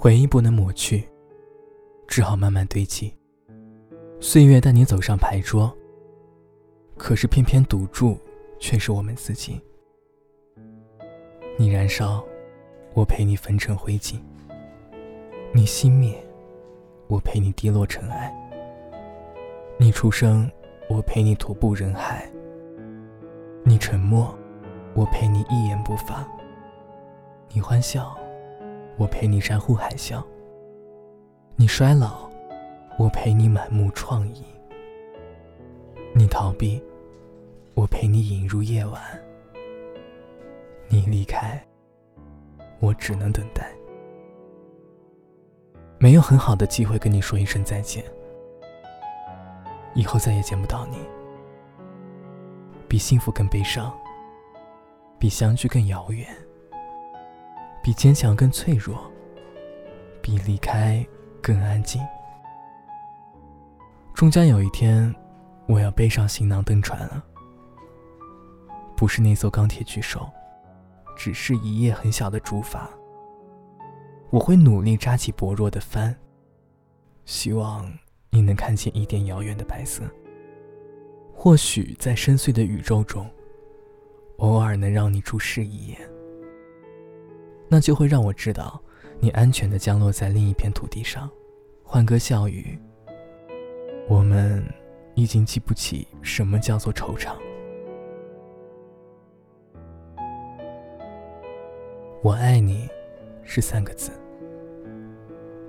回忆不能抹去，只好慢慢堆积。岁月带你走上牌桌，可是偏偏赌注却是我们自己。你燃烧，我陪你焚成灰烬；你熄灭，我陪你跌落尘埃。你出生，我陪你徒步人海；你沉默，我陪你一言不发；你欢笑。我陪你山呼海啸，你衰老，我陪你满目疮痍；你逃避，我陪你引入夜晚；你离开，我只能等待。没有很好的机会跟你说一声再见，以后再也见不到你。比幸福更悲伤，比相聚更遥远。比坚强更脆弱，比离开更安静。终将有一天，我要背上行囊登船了。不是那艘钢铁巨兽，只是一叶很小的竹筏。我会努力扎起薄弱的帆，希望你能看见一点遥远的白色。或许在深邃的宇宙中，偶尔能让你注视一眼。那就会让我知道，你安全的降落在另一片土地上，欢歌笑语。我们已经记不起什么叫做惆怅。我爱你，是三个字。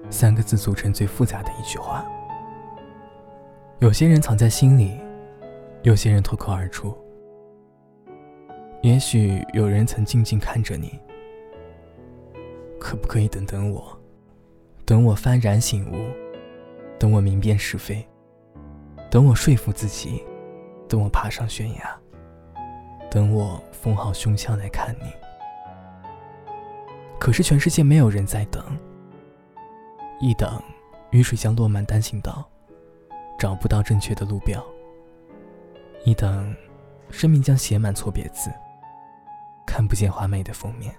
三个字组成最复杂的一句话。有些人藏在心里，有些人脱口而出。也许有人曾静静看着你。可不可以等等我？等我幡然醒悟，等我明辨是非，等我说服自己，等我爬上悬崖，等我封好胸腔来看你。可是全世界没有人在等。一等，雨水将落满单行道，找不到正确的路标；一等，生命将写满错别字，看不见华美的封面。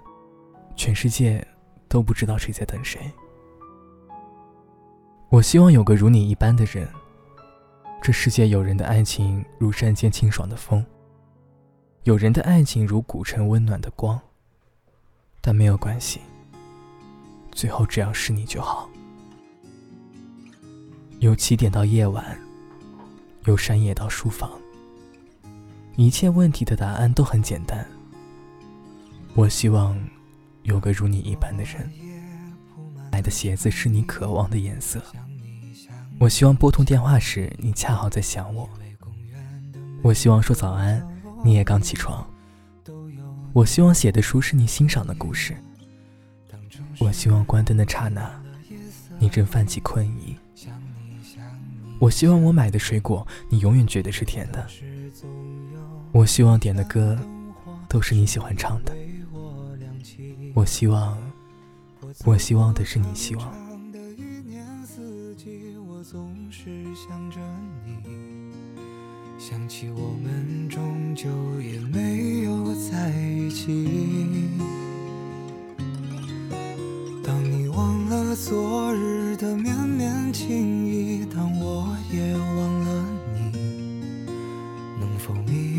全世界。都不知道谁在等谁。我希望有个如你一般的人。这世界有人的爱情如山间清爽的风，有人的爱情如古城温暖的光。但没有关系，最后只要是你就好。由起点到夜晚，由山野到书房，一切问题的答案都很简单。我希望。有个如你一般的人，买的鞋子是你渴望的颜色。我希望拨通电话时，你恰好在想我。我希望说早安，你也刚起床。我希望写的书是你欣赏的故事。我希望关灯的刹那，你正泛起困意。我希望我买的水果，你永远觉得是甜的。我希望点的歌，都是你喜欢唱的。我希望，我希望的是你希望。想起我们终究也没有在一起。当你忘了昨日的绵绵情意，当我也忘了你，能否明白，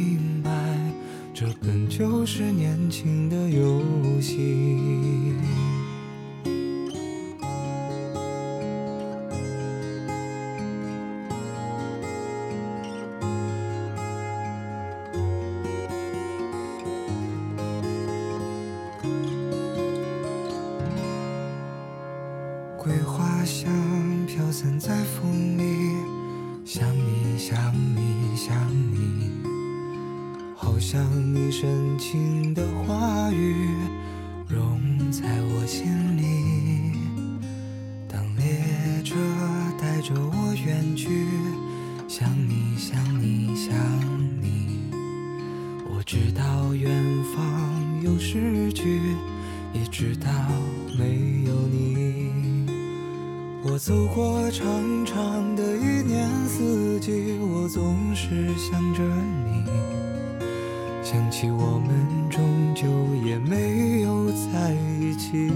本就是年轻的游戏。桂花香飘散在风里，想你想你想你，好像你深情的话语融在我心里。当列车带着我远去，想你想你想你，我知道远方有诗句，也知道没有你。我走过长长的一年四季，我总是想着你，想起我们终究也没有在一起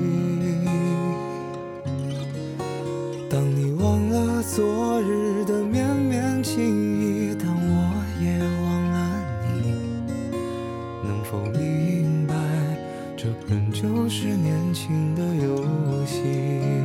当你忘了昨日的绵绵情意当我也忘了你能否明白这本就是年轻的游戏